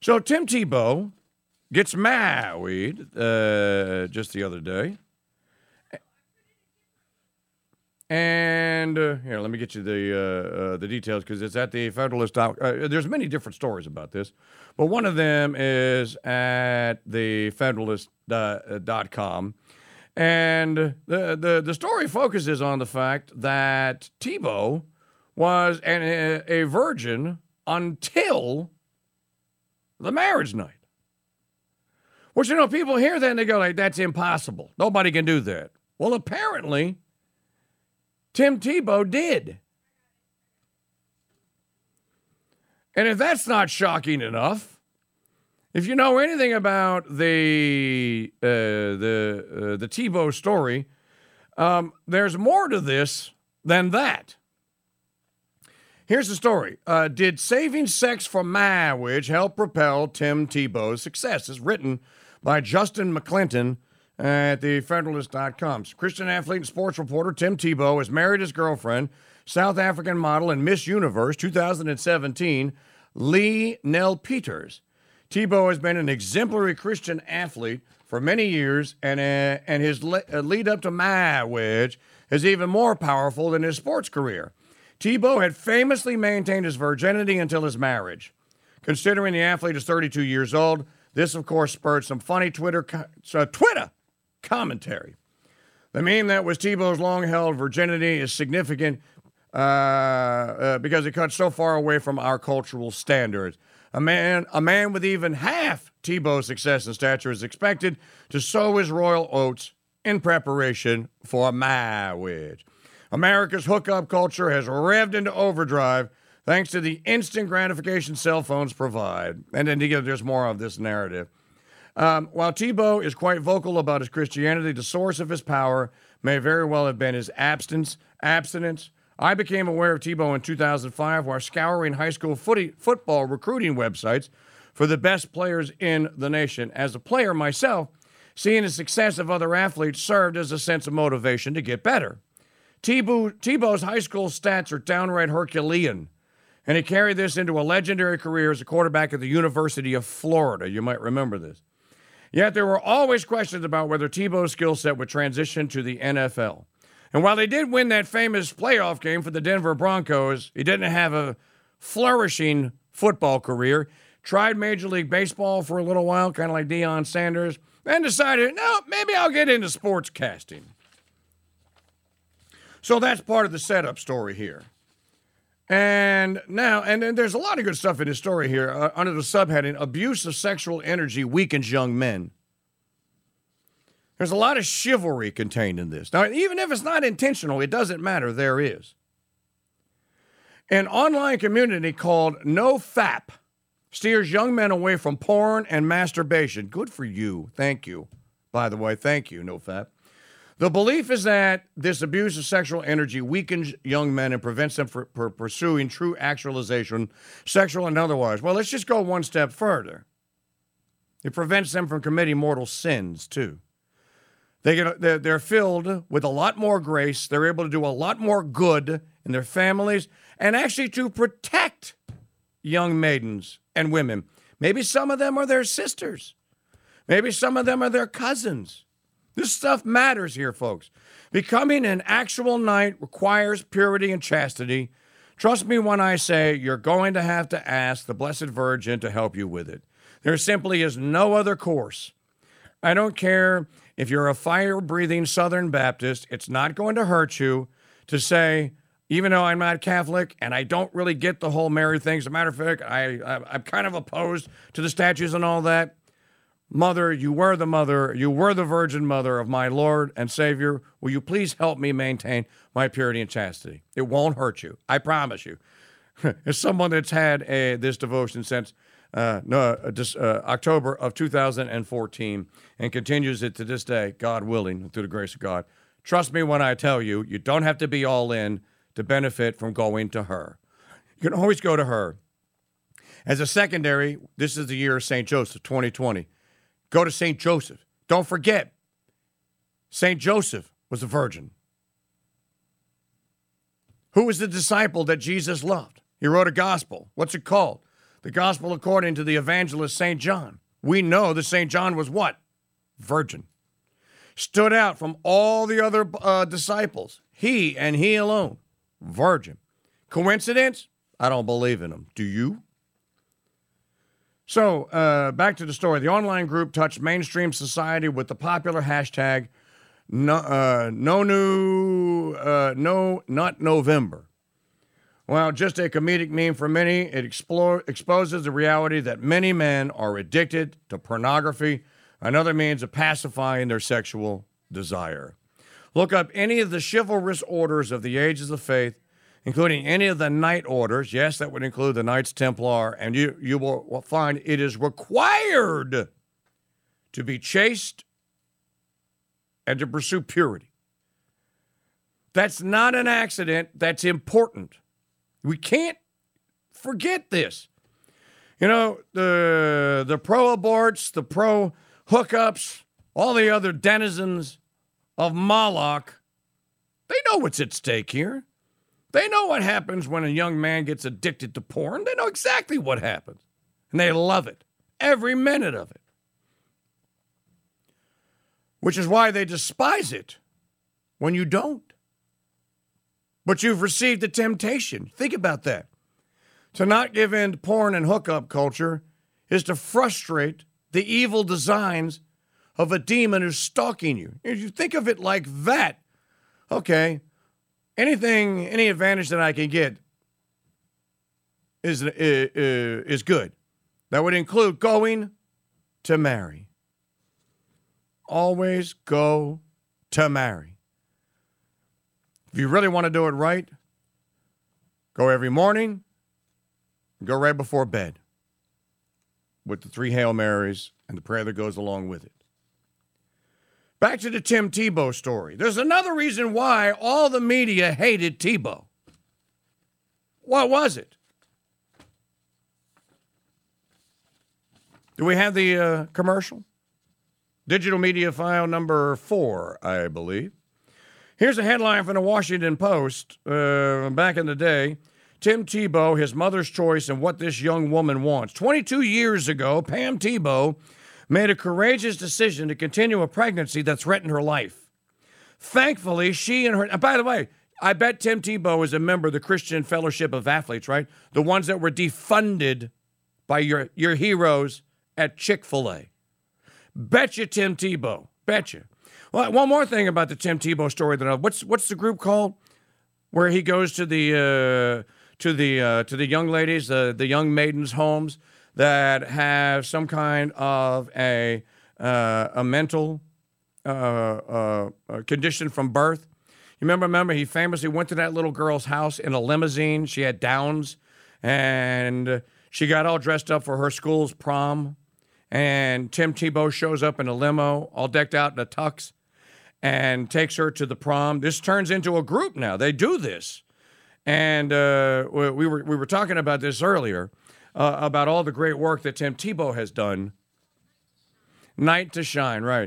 So Tim Tebow gets married uh, just the other day. And uh, here, let me get you the uh, uh, the details because it's at the Federalist. Uh, there's many different stories about this, but one of them is at the Federalist.com, and the, the the story focuses on the fact that Tebow was an, a virgin until the marriage night. Which you know, people hear that and they go like, "That's impossible. Nobody can do that." Well, apparently. Tim Tebow did. And if that's not shocking enough, if you know anything about the uh, the uh, the Tebow story, um, there's more to this than that. Here's the story. Uh, did saving sex for marriage help propel Tim Tebow's success? It's written by Justin McClinton at the Federalist.com. Christian athlete and sports reporter Tim Tebow has married his girlfriend, South African model and Miss Universe 2017, Leigh Nel-Peters. Tebow has been an exemplary Christian athlete for many years, and, uh, and his le- uh, lead up to marriage is even more powerful than his sports career. Tebow had famously maintained his virginity until his marriage. Considering the athlete is 32 years old, this, of course, spurred some funny Twitter, uh, Twitter commentary. The meme that was Tebow's long held virginity is significant uh, uh, because it cuts so far away from our cultural standards. A man, a man with even half Tebow's success and stature is expected to sow his royal oats in preparation for marriage. America's hookup culture has revved into overdrive thanks to the instant gratification cell phones provide. And then there's more of this narrative. Um, while Tebow is quite vocal about his Christianity, the source of his power may very well have been his abstinence. Abstinence. I became aware of Tebow in 2005 while scouring high school footy, football recruiting websites for the best players in the nation. As a player myself, seeing the success of other athletes served as a sense of motivation to get better. Tebow, Tebow's high school stats are downright Herculean, and he carried this into a legendary career as a quarterback at the University of Florida. You might remember this. Yet there were always questions about whether Tebow's skill set would transition to the NFL. And while they did win that famous playoff game for the Denver Broncos, he didn't have a flourishing football career. Tried Major League Baseball for a little while, kind of like Deion Sanders, and decided, no, maybe I'll get into sports casting. So that's part of the setup story here. And now, and, and there's a lot of good stuff in his story here uh, under the subheading Abuse of Sexual Energy Weakens Young Men. There's a lot of chivalry contained in this. Now, even if it's not intentional, it doesn't matter. There is. An online community called NoFap steers young men away from porn and masturbation. Good for you. Thank you. By the way, thank you, NoFap. The belief is that this abuse of sexual energy weakens young men and prevents them from pursuing true actualization, sexual and otherwise. Well, let's just go one step further. It prevents them from committing mortal sins, too. They get, they're, they're filled with a lot more grace. They're able to do a lot more good in their families and actually to protect young maidens and women. Maybe some of them are their sisters. Maybe some of them are their cousins. This stuff matters here, folks. Becoming an actual knight requires purity and chastity. Trust me when I say you're going to have to ask the Blessed Virgin to help you with it. There simply is no other course. I don't care if you're a fire breathing Southern Baptist, it's not going to hurt you to say, even though I'm not Catholic and I don't really get the whole Mary thing. As a matter of fact, I, I, am kind of opposed to the statues and all that. Mother, you were the mother, you were the virgin mother of my Lord and Savior. Will you please help me maintain my purity and chastity? It won't hurt you. I promise you. As someone that's had a, this devotion since uh, no, uh, uh, October of 2014 and continues it to this day, God willing, through the grace of God. Trust me when I tell you, you don't have to be all in to benefit from going to her. You can always go to her. As a secondary, this is the year of St. Joseph, 2020. Go to St. Joseph. Don't forget, St. Joseph was a virgin. Who was the disciple that Jesus loved? He wrote a gospel. What's it called? the gospel according to the evangelist St. John. We know that St. John was what? Virgin. Stood out from all the other uh, disciples. He and he alone, virgin. Coincidence? I don't believe in them. Do you? So, uh, back to the story. The online group touched mainstream society with the popular hashtag no, uh, no new, uh, no, not November. Well, just a comedic meme for many, it explore, exposes the reality that many men are addicted to pornography, another means of pacifying their sexual desire. Look up any of the chivalrous orders of the ages of faith, including any of the knight orders. Yes, that would include the Knights Templar, and you, you will find it is required to be chaste and to pursue purity. That's not an accident, that's important. We can't forget this. You know, the the pro aborts, the pro hookups, all the other denizens of Moloch, they know what's at stake here. They know what happens when a young man gets addicted to porn. They know exactly what happens. And they love it. Every minute of it. Which is why they despise it when you don't but you've received the temptation. Think about that. To not give in to porn and hookup culture is to frustrate the evil designs of a demon who's stalking you. If you think of it like that, okay, anything, any advantage that I can get is, uh, is good. That would include going to Mary. Always go to Mary. If you really want to do it right, go every morning, go right before bed with the three Hail Marys and the prayer that goes along with it. Back to the Tim Tebow story. There's another reason why all the media hated Tebow. What was it? Do we have the uh, commercial? Digital media file number four, I believe. Here's a headline from the Washington Post uh, back in the day. Tim Tebow, his mother's choice, and what this young woman wants. 22 years ago, Pam Tebow made a courageous decision to continue a pregnancy that threatened her life. Thankfully, she and her, by the way, I bet Tim Tebow is a member of the Christian Fellowship of Athletes, right? The ones that were defunded by your, your heroes at Chick fil A. Bet you Tim Tebow. Bet you. Well, one more thing about the Tim Tebow story that I, what's what's the group called where he goes to the uh, to the uh, to the young ladies, the the young maidens' homes that have some kind of a uh, a mental uh, uh, condition from birth. You remember? Remember, he famously went to that little girl's house in a limousine. She had Downs, and she got all dressed up for her school's prom. And Tim Tebow shows up in a limo, all decked out in a tux, and takes her to the prom. This turns into a group now. They do this. And uh, we, were, we were talking about this earlier uh, about all the great work that Tim Tebow has done. Night to Shine, right.